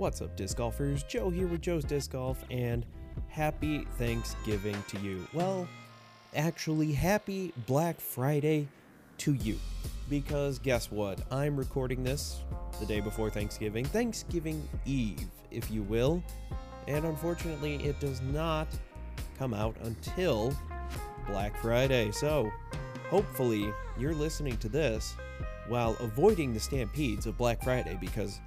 What's up, disc golfers? Joe here with Joe's Disc Golf, and happy Thanksgiving to you. Well, actually, happy Black Friday to you. Because guess what? I'm recording this the day before Thanksgiving, Thanksgiving Eve, if you will. And unfortunately, it does not come out until Black Friday. So, hopefully, you're listening to this while avoiding the stampedes of Black Friday because,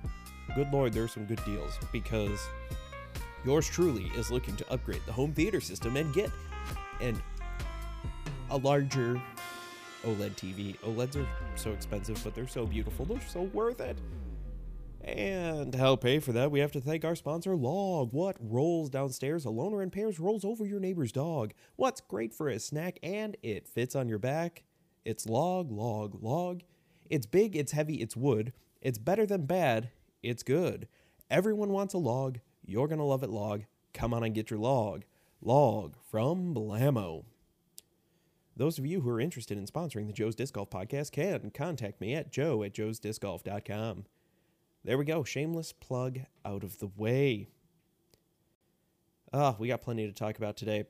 good lord, there's some good deals. Because yours truly is looking to upgrade the home theater system and get an a larger OLED TV. OLEDs are so expensive, but they're so beautiful. They're so worth it. And to help pay for that, we have to thank our sponsor, Log. What rolls downstairs? A loner in pairs rolls over your neighbor's dog. What's great for a snack and it fits on your back? It's Log, Log, Log. It's big, it's heavy, it's wood. It's better than bad, it's good. Everyone wants a log. You're going to love it, Log. Come on and get your log. Log from Blammo. Those of you who are interested in sponsoring the Joe's Disc Golf podcast can contact me at joe at joesdiscgolf.com. There we go. Shameless plug out of the way. Ah, we got plenty to talk about today.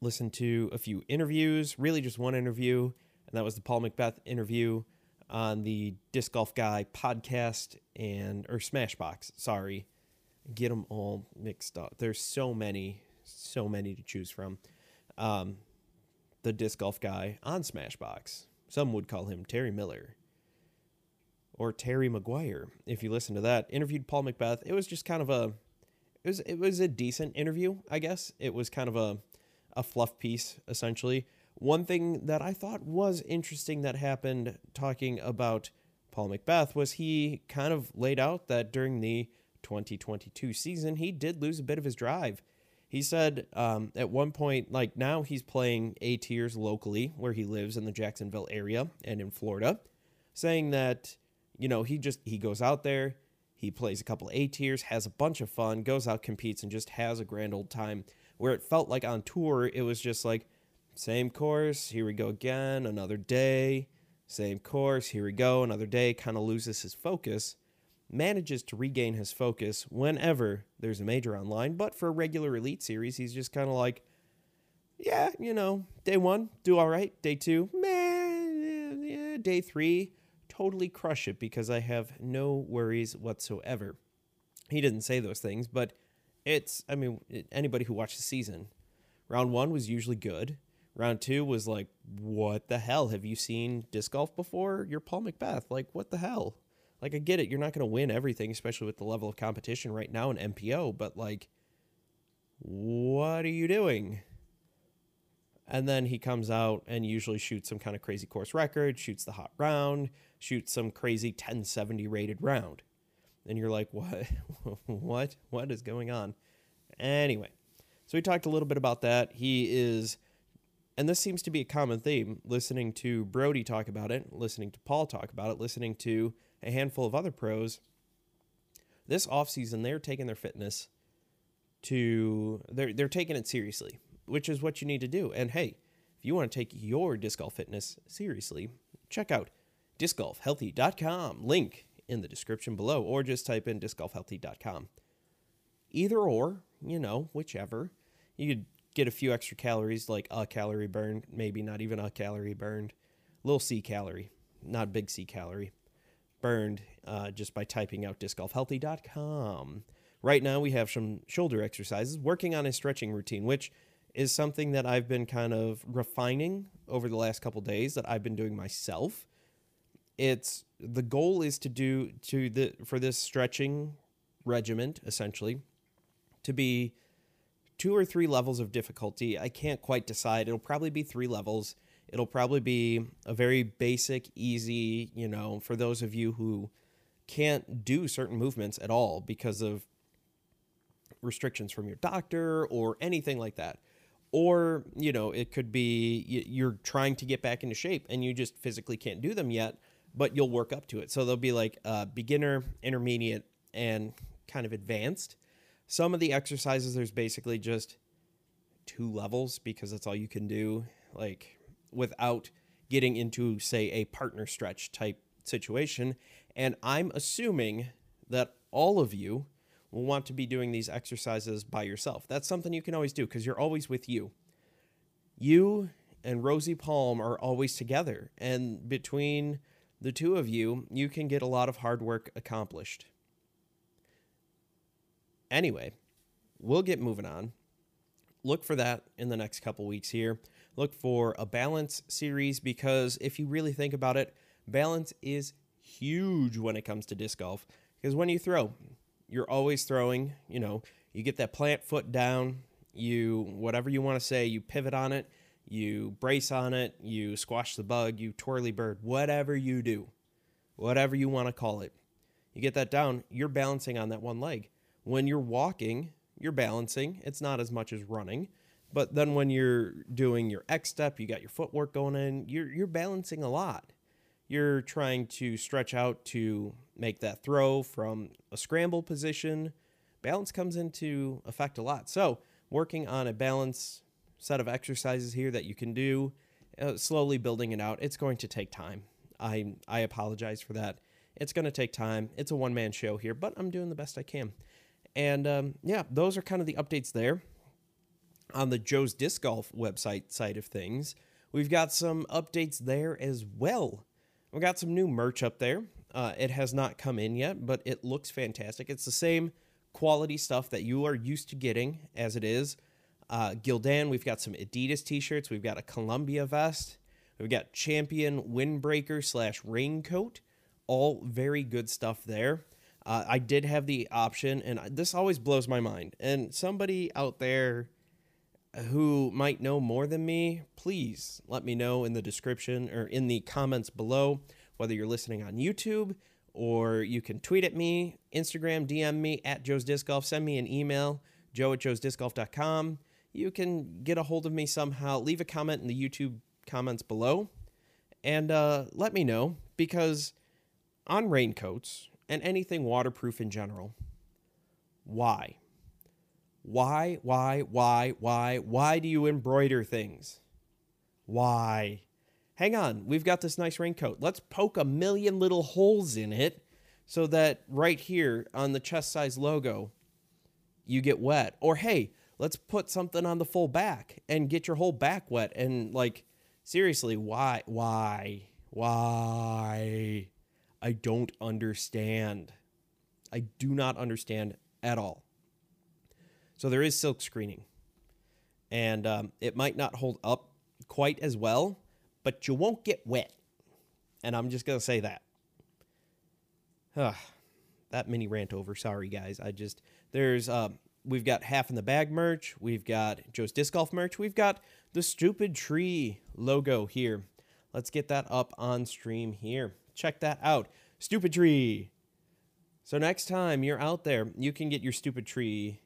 Listen to a few interviews, really just one interview, and that was the Paul McBeth interview on the Disc Golf Guy podcast and or Smashbox. Sorry, get them all mixed up. There's so many, so many to choose from. Um, the Disc Golf Guy on Smashbox. Some would call him Terry Miller or Terry McGuire. If you listen to that, interviewed Paul McBeth. It was just kind of a it was it was a decent interview, I guess. It was kind of a a fluff piece essentially. One thing that I thought was interesting that happened talking about Paul McBeth was he kind of laid out that during the 2022 season, he did lose a bit of his drive. He said um, at one point, like now he's playing A tiers locally where he lives in the Jacksonville area and in Florida, saying that you know, he just he goes out there, he plays a couple A tiers, has a bunch of fun, goes out, competes, and just has a grand old time. Where it felt like on tour, it was just like same course, here we go again, another day, same course, here we go, another day. Kind of loses his focus. Manages to regain his focus whenever there's a major online, but for a regular elite series, he's just kind of like, yeah, you know, day one, do all right. Day two, man, yeah, day three, totally crush it because I have no worries whatsoever. He didn't say those things, but it's, I mean, anybody who watched the season, round one was usually good. Round two was like, what the hell? Have you seen disc golf before? You're Paul McBeth. Like, what the hell? Like, I get it. You're not going to win everything, especially with the level of competition right now in MPO, but like, what are you doing? And then he comes out and usually shoots some kind of crazy course record, shoots the hot round, shoots some crazy 1070 rated round. And you're like, what? what? What is going on? Anyway, so we talked a little bit about that. He is, and this seems to be a common theme, listening to Brody talk about it, listening to Paul talk about it, listening to a handful of other pros. This offseason, they're taking their fitness to, they're, they're taking it seriously which is what you need to do. And hey, if you want to take your disc golf fitness seriously, check out discgolfhealthy.com. Link in the description below, or just type in discgolfhealthy.com. Either or, you know, whichever. You could get a few extra calories, like a calorie burned, maybe not even a calorie burned, little C calorie, not big C calorie, burned uh, just by typing out discgolfhealthy.com. Right now, we have some shoulder exercises, working on a stretching routine, which is something that I've been kind of refining over the last couple days that I've been doing myself. It's the goal is to do to the for this stretching regiment essentially to be two or three levels of difficulty. I can't quite decide. It'll probably be three levels. It'll probably be a very basic, easy, you know, for those of you who can't do certain movements at all because of restrictions from your doctor or anything like that or you know it could be you're trying to get back into shape and you just physically can't do them yet but you'll work up to it so they'll be like uh, beginner intermediate and kind of advanced some of the exercises there's basically just two levels because that's all you can do like without getting into say a partner stretch type situation and i'm assuming that all of you will want to be doing these exercises by yourself. That's something you can always do because you're always with you. You and Rosie Palm are always together, and between the two of you, you can get a lot of hard work accomplished. Anyway, we'll get moving on. Look for that in the next couple weeks here. Look for a balance series because if you really think about it, balance is huge when it comes to disc golf. Because when you throw, you're always throwing, you know, you get that plant foot down, you, whatever you want to say, you pivot on it, you brace on it, you squash the bug, you twirly bird, whatever you do, whatever you want to call it. You get that down, you're balancing on that one leg. When you're walking, you're balancing. It's not as much as running. But then when you're doing your X step, you got your footwork going in, you're you're balancing a lot. You're trying to stretch out to make that throw from a scramble position. Balance comes into effect a lot. So, working on a balance set of exercises here that you can do, uh, slowly building it out. It's going to take time. I I apologize for that. It's going to take time. It's a one man show here, but I'm doing the best I can. And um, yeah, those are kind of the updates there. On the Joe's Disc Golf website side of things, we've got some updates there as well. We've got some new merch up there. Uh, it has not come in yet, but it looks fantastic. It's the same quality stuff that you are used to getting as it is. Uh, Gildan, we've got some Adidas t-shirts. We've got a Columbia vest. We've got Champion windbreaker slash raincoat. All very good stuff there. Uh, I did have the option, and this always blows my mind. And somebody out there who might know more than me, please let me know in the description or in the comments below, whether you're listening on YouTube or you can tweet at me, Instagram, DM me at Joe's Disc Golf, send me an email, joe at joe'sdiscgolf.com. You can get a hold of me somehow. Leave a comment in the YouTube comments below and uh, let me know because on raincoats, and anything waterproof in general. Why? Why, why, why, why, why do you embroider things? Why? Hang on, we've got this nice raincoat. Let's poke a million little holes in it so that right here on the chest size logo, you get wet. Or hey, let's put something on the full back and get your whole back wet. And like, seriously, why, why, why? I don't understand. I do not understand at all. So there is silk screening, and um, it might not hold up quite as well, but you won't get wet. And I'm just gonna say that. Ugh, that mini rant over. Sorry guys. I just there's um, we've got half in the bag merch. We've got Joe's disc golf merch. We've got the stupid tree logo here. Let's get that up on stream here check that out. Stupid Tree. So next time you're out there, you can get your Stupid Tree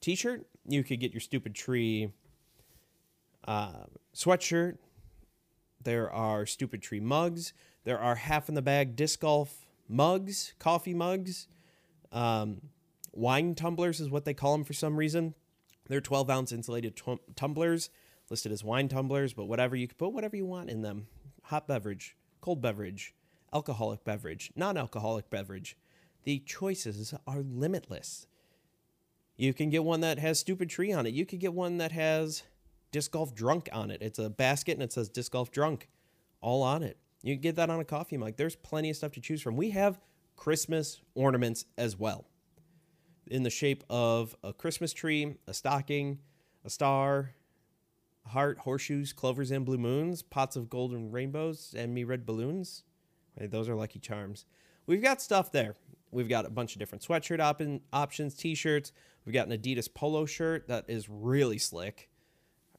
t-shirt. You could get your Stupid Tree uh, sweatshirt. There are Stupid Tree mugs. There are half in the bag disc golf mugs, coffee mugs. Um, wine tumblers is what they call them for some reason. They're 12 ounce insulated t- tumblers listed as wine tumblers, but whatever you can put whatever you want in them. Hot beverage, cold beverage, alcoholic beverage, non alcoholic beverage. The choices are limitless. You can get one that has Stupid Tree on it. You could get one that has Disc Golf Drunk on it. It's a basket and it says Disc Golf Drunk all on it. You can get that on a coffee mug. There's plenty of stuff to choose from. We have Christmas ornaments as well in the shape of a Christmas tree, a stocking, a star, heart, horseshoes, clovers, and blue moons, pots of golden rainbows, and me red balloons. Those are Lucky Charms. We've got stuff there. We've got a bunch of different sweatshirt op- options, t-shirts. We've got an Adidas polo shirt that is really slick.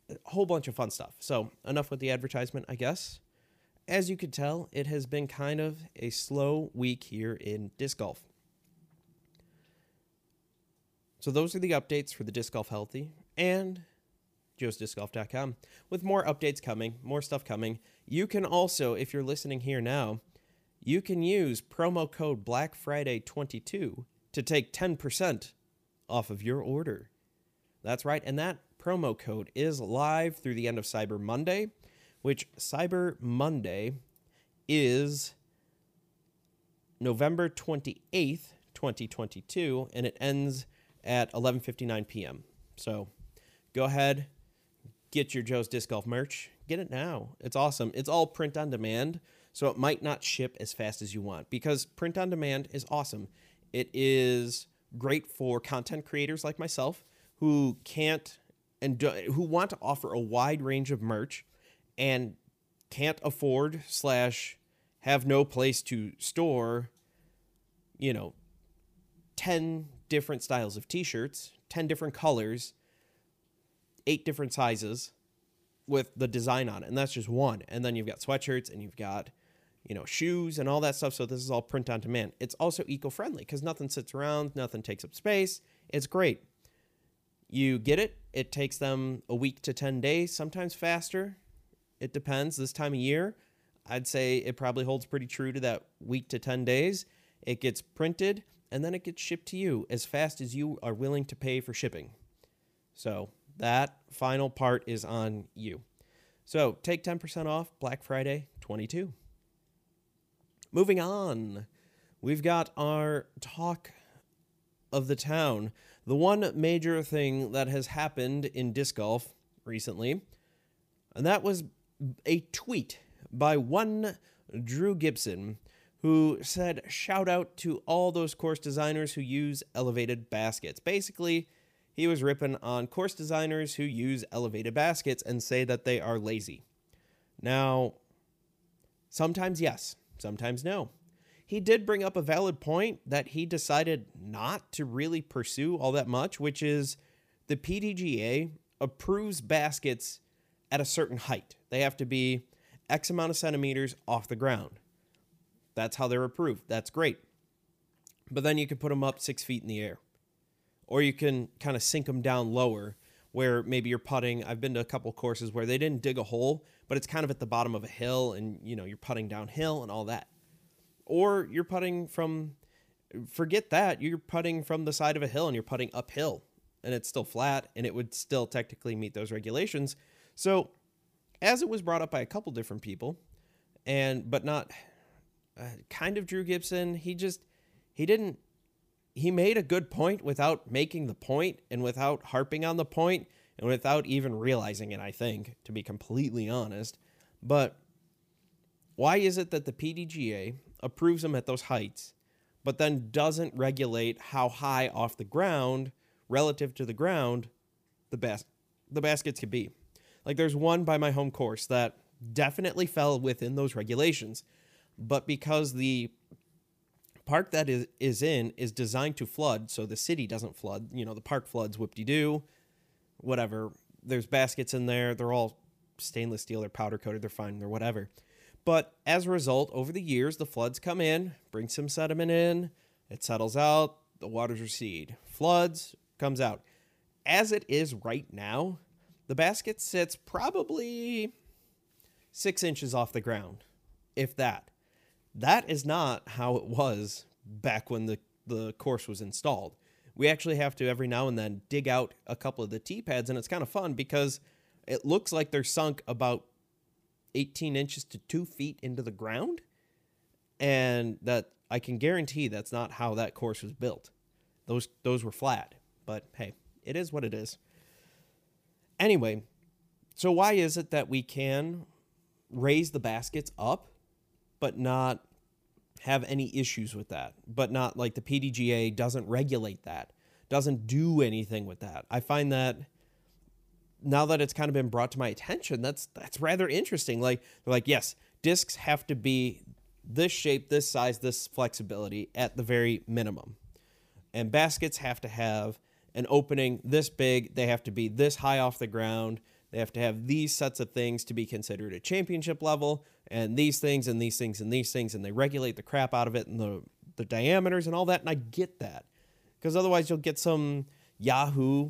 A whole bunch of fun stuff. So enough with the advertisement, I guess. As you could tell, it has been kind of a slow week here in disc golf. So those are the updates for the Disc Golf Healthy and joesdiscgolf.com with more updates coming, more stuff coming. You can also, if you're listening here now, you can use promo code Black Friday 22 to take 10% off of your order. That's right, and that promo code is live through the end of Cyber Monday, which Cyber Monday is November 28th, 2022, and it ends at 11:59 p.m. So go ahead, get your Joe's Disc Golf merch. Get it now. It's awesome. It's all print on demand, so it might not ship as fast as you want because print on demand is awesome. It is great for content creators like myself who can't and do, who want to offer a wide range of merch and can't afford slash have no place to store you know 10 different styles of t-shirts 10 different colors eight different sizes with the design on it and that's just one and then you've got sweatshirts and you've got you know shoes and all that stuff so this is all print on demand. It's also eco-friendly because nothing sits around nothing takes up space. It's great. You get it. It takes them a week to 10 days sometimes faster. It depends. This time of year i'd say it probably holds pretty true to that week to 10 days. It gets printed and then it gets shipped to you as fast as you are willing to pay for shipping. So that final part is on you. So take 10% off black friday 22 moving on we've got our talk of the town the one major thing that has happened in disc golf recently, and that was a tweet by one Drew Gibson who said, Shout out to all those course designers who use elevated baskets. Basically, he was ripping on course designers who use elevated baskets and say that they are lazy. Now, sometimes yes, sometimes no he did bring up a valid point that he decided not to really pursue all that much, which is the PDGA approves baskets at a certain height. They have to be X amount of centimeters off the ground. That's how they're approved. That's great. But then you can put them up six feet in the air. Or you can kind of sink them down lower where maybe you're putting. I've been to a couple courses where they didn't dig a hole, but it's kind of at the bottom of a hill and you know, you're putting downhill and all that. Or you're putting from forget that you're putting from the side of a hill and you're putting uphill and it's still flat and it would still technically meet those regulations. So as it was brought up by a couple different people and but not uh, kind of drew gibson he just he didn't he made a good point without making the point and without harping on the point and without even realizing it i think to be completely honest but why is it that the pdga approves them at those heights, but then doesn't regulate how high off the ground relative to the ground the bas- the baskets could be. Like there's one by my home course that definitely fell within those regulations, but because the park that is is in is designed to flood, so the city doesn't flood. You know, the park floods, whoop de doo, whatever. There's baskets in there. They're all stainless steel. They're powder coated. They're fine. They're whatever. But as a result, over the years, the floods come in, bring some sediment in, it settles out, the waters recede. Floods, comes out. As it is right now, the basket sits probably six inches off the ground, if that. That is not how it was back when the, the course was installed. We actually have to every now and then dig out a couple of the tee pads, and it's kind of fun because it looks like they're sunk about 18 inches to two feet into the ground. And that I can guarantee that's not how that course was built. Those those were flat. But hey, it is what it is. Anyway, so why is it that we can raise the baskets up but not have any issues with that? But not like the PDGA doesn't regulate that, doesn't do anything with that. I find that now that it's kind of been brought to my attention, that's that's rather interesting. Like they're like, yes, discs have to be this shape, this size, this flexibility at the very minimum. And baskets have to have an opening this big, they have to be this high off the ground. They have to have these sets of things to be considered a championship level, and these things and these things and these things, and they regulate the crap out of it and the the diameters and all that. And I get that because otherwise you'll get some Yahoo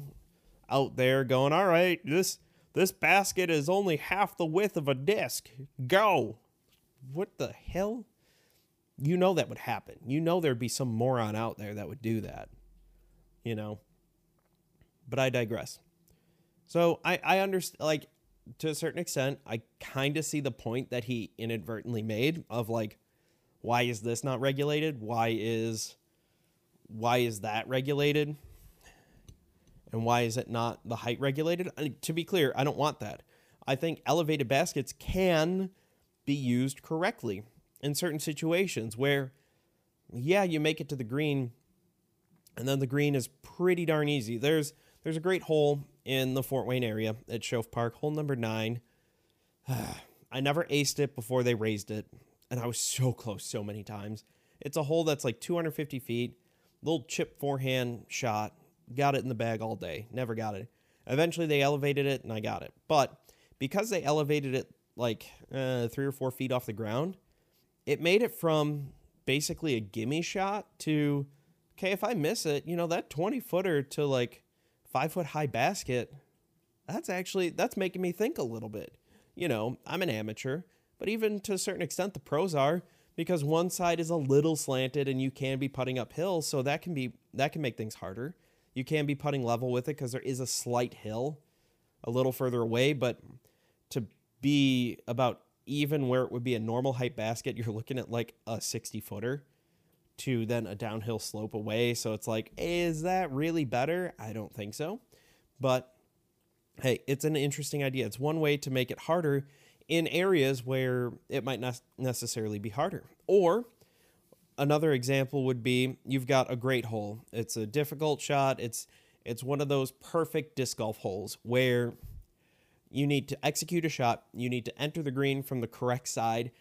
out there going, all right, this this basket is only half the width of a disc. Go. What the hell? You know that would happen. You know there'd be some moron out there that would do that. You know. But I digress. So I I understand like to a certain extent, I kind of see the point that he inadvertently made of like, why is this not regulated? Why is why is that regulated? And why is it not the height regulated? I, to be clear, I don't want that. I think elevated baskets can be used correctly in certain situations where, yeah, you make it to the green, and then the green is pretty darn easy. There's there's a great hole in the Fort Wayne area at Shoaf Park, hole number nine. I never aced it before they raised it, and I was so close so many times. It's a hole that's like 250 feet, little chip forehand shot. Got it in the bag all day. Never got it. Eventually, they elevated it, and I got it. But because they elevated it like uh, three or four feet off the ground, it made it from basically a gimme shot to okay, if I miss it, you know, that 20 footer to like five foot high basket, that's actually that's making me think a little bit. You know, I'm an amateur, but even to a certain extent the pros are because one side is a little slanted and you can be putting uphill, so that can be that can make things harder. You can be putting level with it because there is a slight hill a little further away, but to be about even where it would be a normal height basket, you're looking at like a 60 footer to then a downhill slope away. So it's like, is that really better? I don't think so. But hey, it's an interesting idea. It's one way to make it harder in areas where it might not necessarily be harder. Or another example would be you've got a great hole. It's a difficult shot. It's it's one of those perfect disc golf holes where you need to execute a shot, you need to enter the green from the correct side,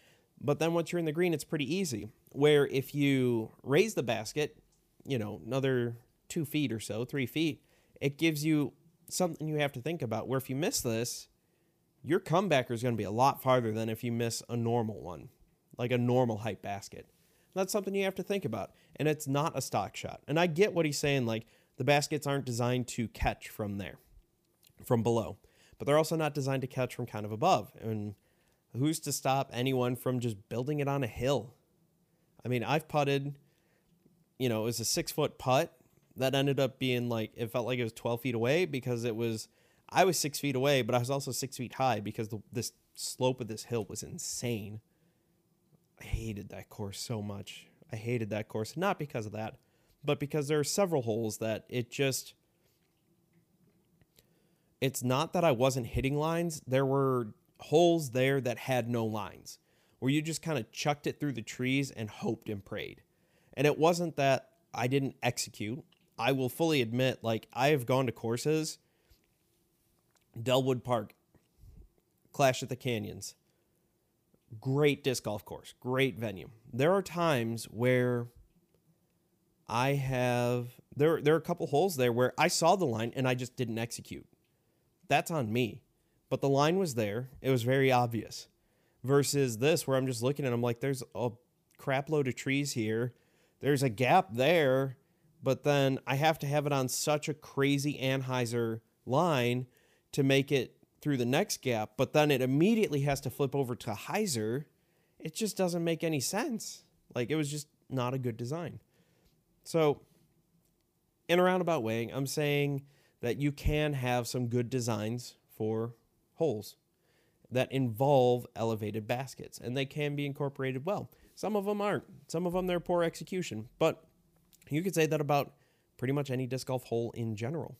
but then once you're in the green, it's pretty easy. Where if you raise the basket, you know, another two feet or so, three feet, it gives you something you have to think about. Where if you miss this, your comebacker is going to be a lot farther than if you miss a normal one, like a normal height basket. That's something you have to think about. And it's not a stock shot. And I get what he's saying, like the baskets aren't designed to catch from there, from below but they're also not designed to catch from kind of above. And who's to stop anyone from just building it on a hill? I mean, I've putted, you know, it was a six foot putt that ended up being like, it felt like it was 12 feet away because it was, I was six feet away, but I was also six feet high because the, this slope of this hill was insane. I hated that course so much. I hated that course, not because of that, but because there are several holes that it just, it's not that I wasn't hitting lines. There were holes there that had no lines, where you just kind of chucked it through the trees and hoped and prayed. And it wasn't that I didn't execute. I will fully admit, like, I have gone to courses, Dellwood Park, Clash at the Canyons, great disc golf course, great venue. There are times where I have there there are a couple holes there where I saw the line and I just didn't execute that's on me. But the line was there. It was very obvious. Versus this, where I'm just looking at them like there's a crap load of trees here. There's a gap there, but then I have to have it on such a crazy anhyzer line to make it through the next gap, but then it immediately has to flip over to hyzer. It just doesn't make any sense. Like it was just not a good design. So, in a roundabout way, I'm saying that you can have some good designs for holes that involve elevated baskets and they can be incorporated well. Some of them aren't. Some of them they're poor execution, but you could say that about pretty much any disc golf hole in general.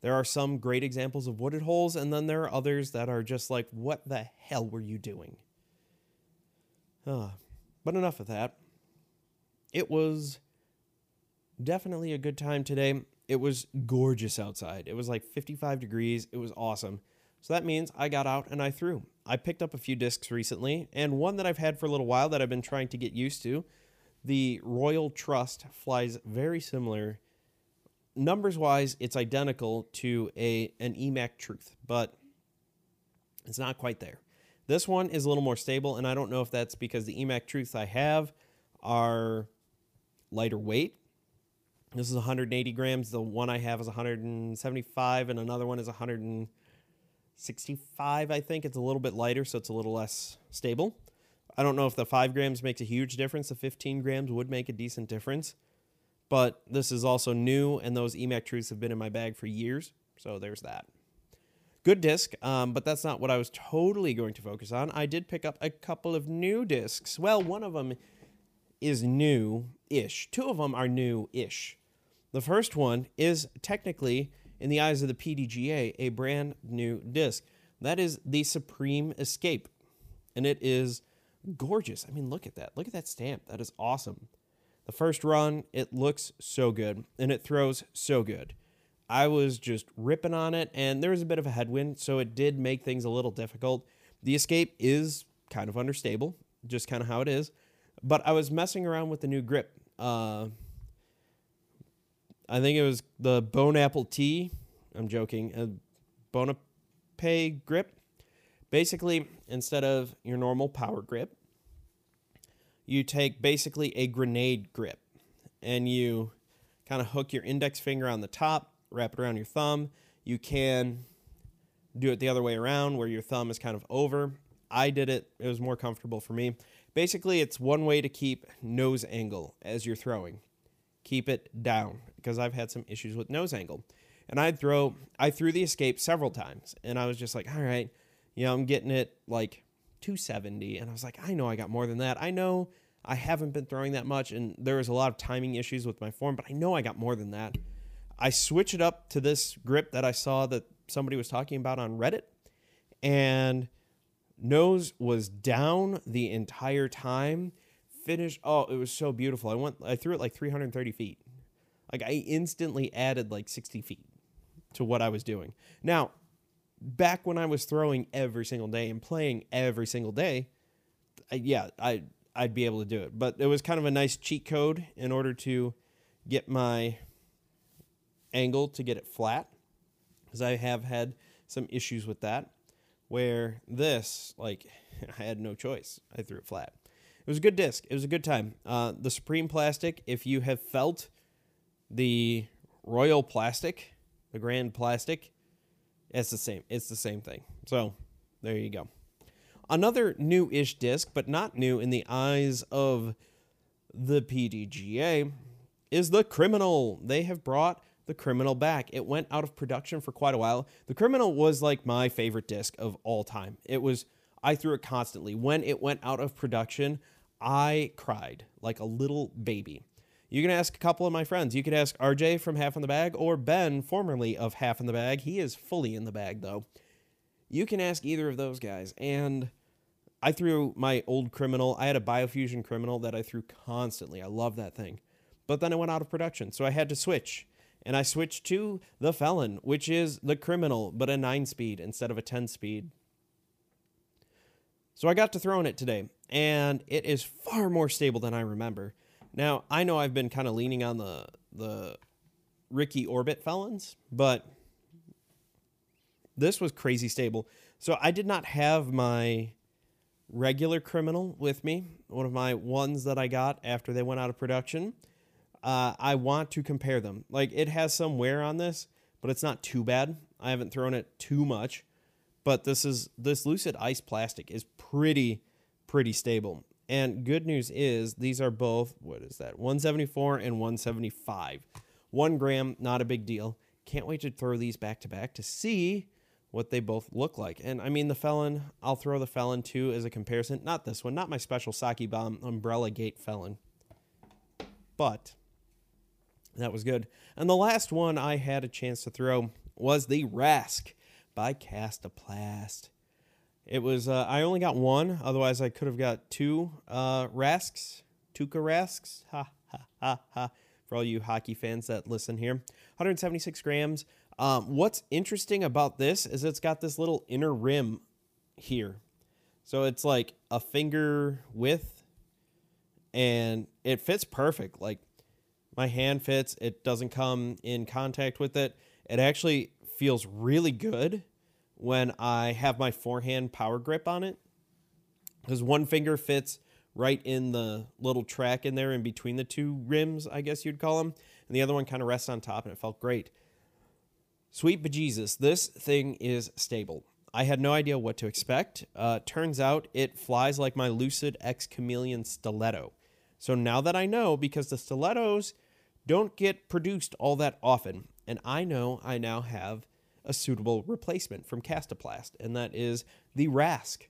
There are some great examples of wooded holes and then there are others that are just like what the hell were you doing? Uh, but enough of that. It was definitely a good time today. It was gorgeous outside. It was like 55 degrees. It was awesome. So that means I got out and I threw. I picked up a few discs recently, and one that I've had for a little while that I've been trying to get used to. The Royal Trust flies very similar. Numbers wise, it's identical to a an EMAC Truth, but it's not quite there. This one is a little more stable, and I don't know if that's because the EMAC Truths I have are lighter weight this is 180 grams. The one I have is 175, and another one is 165, I think. It's a little bit lighter, so it's a little less stable. I don't know if the 5 grams makes a huge difference. The 15 grams would make a decent difference. But this is also new, and those EMAC Truths have been in my bag for years. So there's that. Good disc, um, but that's not what I was totally going to focus on. I did pick up a couple of new discs. Well, one of them is new ish. Two of them are new ish. The first one is technically, in the eyes of the PDGA, a brand new disc. That is the Supreme Escape. And it is gorgeous. I mean, look at that. Look at that stamp. That is awesome. The first run, it looks so good and it throws so good. I was just ripping on it, and there was a bit of a headwind, so it did make things a little difficult. The escape is kind of understable, just kind of how it is. But I was messing around with the new grip. Uh, I think it was the Bone Apple T. I'm joking. A Bonapay grip. Basically, instead of your normal power grip, you take basically a grenade grip and you kind of hook your index finger on the top, wrap it around your thumb. You can do it the other way around where your thumb is kind of over. I did it, it was more comfortable for me. Basically, it's one way to keep nose angle as you're throwing. Keep it down because I've had some issues with nose angle. And I'd throw, I threw the escape several times and I was just like, all right, you know, I'm getting it like 270. And I was like, I know I got more than that. I know I haven't been throwing that much and there was a lot of timing issues with my form, but I know I got more than that. I switch it up to this grip that I saw that somebody was talking about on Reddit, and nose was down the entire time. Finish. Oh, it was so beautiful. I went. I threw it like 330 feet. Like I instantly added like 60 feet to what I was doing. Now, back when I was throwing every single day and playing every single day, I, yeah, I I'd be able to do it. But it was kind of a nice cheat code in order to get my angle to get it flat because I have had some issues with that where this like I had no choice. I threw it flat. Was a good disc. It was a good time. Uh, the Supreme Plastic, if you have felt the Royal Plastic, the Grand Plastic, it's the same. It's the same thing. So there you go. Another new-ish disc, but not new in the eyes of the PDGA, is the Criminal. They have brought the Criminal back. It went out of production for quite a while. The Criminal was like my favorite disc of all time. It was I threw it constantly. When it went out of production, I cried like a little baby. You can ask a couple of my friends. You could ask RJ from Half in the Bag or Ben, formerly of Half in the Bag. He is fully in the bag though. You can ask either of those guys. And I threw my old criminal. I had a biofusion criminal that I threw constantly. I love that thing. But then it went out of production, so I had to switch and I switched to the Felon, which is the criminal, but a 9 speed instead of a 10 speed. So I got to throwing it today, and it is far more stable than I remember. Now, I know I've been kind of leaning on the the Ricky Orbit Felons, but this was crazy stable. So I did not have my regular criminal with me, one of my ones that I got after they went out of production uh, I want to compare them. Like it has some wear on this, but it's not too bad. I haven't thrown it too much, but this is this Lucid Ice plastic is pretty pretty stable. And good news is these are both what is that 174 and 175, one gram, not a big deal. Can't wait to throw these back to back to see what they both look like. And I mean the Felon, I'll throw the Felon too as a comparison. Not this one, not my special Sake Bomb Umbrella Gate Felon, but that was good. And the last one I had a chance to throw was the Rask by Kastaplast. It was uh, I only got one, otherwise I could have got two uh, Rasks, Tuukka Rasks. Ha ha ha ha. For all you hockey fans that listen here, 176 grams. Um, what's interesting about this is it's got this little inner rim here, so it's like a finger width, and it fits perfect. Like my hand fits. It doesn't come in contact with it. It actually feels really good when I have my forehand power grip on it because one finger fits right in the little track in there in between the two rims, I guess you'd call them, and the other one kind of rests on top, and it felt great. Sweet bejesus, this thing is stable. I had no idea what to expect. Uh, turns out it flies like my Lucid X Chameleon stiletto. So now that I know, because the stilettos don't get produced all that often. And I know I now have a suitable replacement from Kastaplast, and that is the Rask.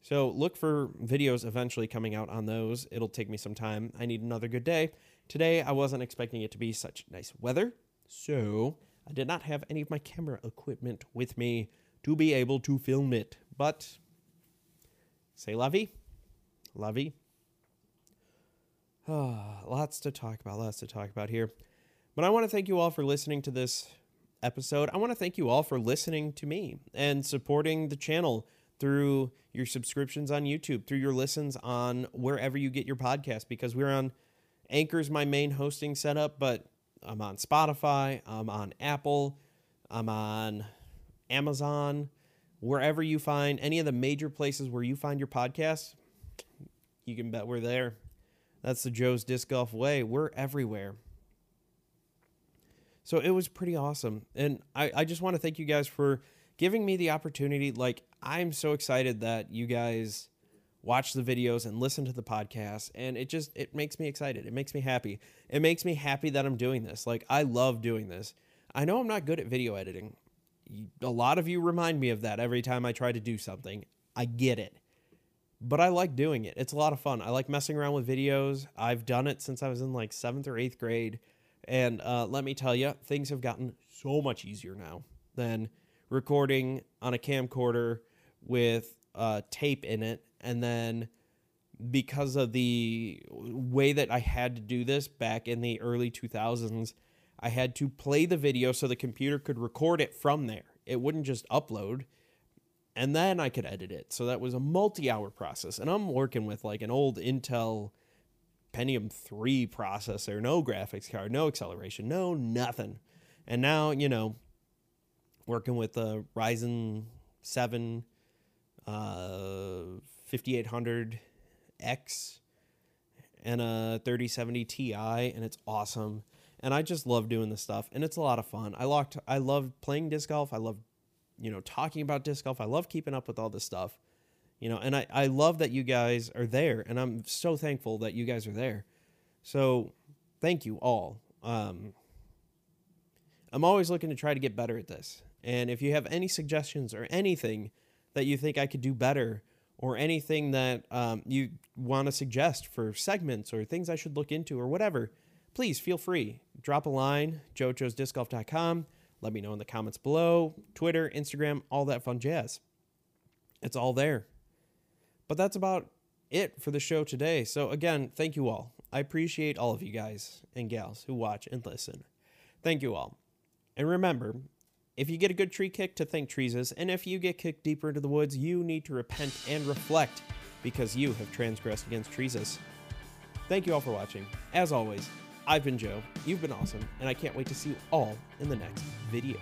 So look for videos eventually coming out on those. It'll take me some time. I need another good day. Today, I wasn't expecting it to be such nice weather, so I did not have any of my camera equipment with me to be able to film it. But say. La vie. Ah, lots to talk about, lots to talk about here. But I want to thank you all for listening to this episode. I want to thank you all for listening to me and supporting the channel through your subscriptions on YouTube, through your listens on wherever you get your podcast, because we're on Anchor's my main hosting setup, but I'm on Spotify, I'm on Apple, I'm on Amazon, wherever you find any of the major places where you find your podcast, you can bet we're there. That's the Joe's Disc Golf way. We're everywhere. So it was pretty awesome. And I, I just want to thank you guys for giving me the opportunity. Like, I'm so excited that you guys watch the videos and listen to the podcast and it just it makes me excited. It makes me happy. It makes me happy that i'm doing this. Like i love doing this. I know i'm not good at video editing. A lot of you remind me of that every time i try to do something. I get it. But i like doing it. It's a lot of fun. I like messing around with videos. I've done it since i was in like seventh or eighth grade and uh, let me tell you things have gotten so much easier now than recording on a camcorder with uh, tape in it. And then because of the way that I had to do this back in the early 2000s, I had to play the video so the computer could record it from there. It wouldn't just upload. And then I could edit it. So that was a multi hour process. And I'm working with like an old Intel Pentium 3 processor, no graphics card, no acceleration, no nothing. And now, you know, working with a Ryzen 7 uh, 5800X and a 3070 Ti, and it's awesome. And I just love doing this stuff, and it's a lot of fun. I locked. I love playing disc golf. I love, you know, talking about disc golf. I love keeping up with all this stuff, you know. And I I love that you guys are there, and I'm so thankful that you guys are there. So, thank you all. Um, I'm always looking to try to get better at this. And if you have any suggestions or anything that you think I could do better or anything that um, you want to suggest for segments or things I should look into or whatever, please feel free. Drop a line, jojo'sdiscgolf.com. Let me know in the comments below, Twitter, Instagram, all that fun jazz. It's all there. But that's about it for the show today. So, again, thank you all. I appreciate all of you guys and gals who watch and listen. Thank you all. And remember, if you get a good tree kick, to thank treeses, and if you get kicked deeper into the woods, you need to repent and reflect because you have transgressed against treeses. Thank you all for watching. As always, I've been Joe, you've been awesome, and I can't wait to see you all in the next video.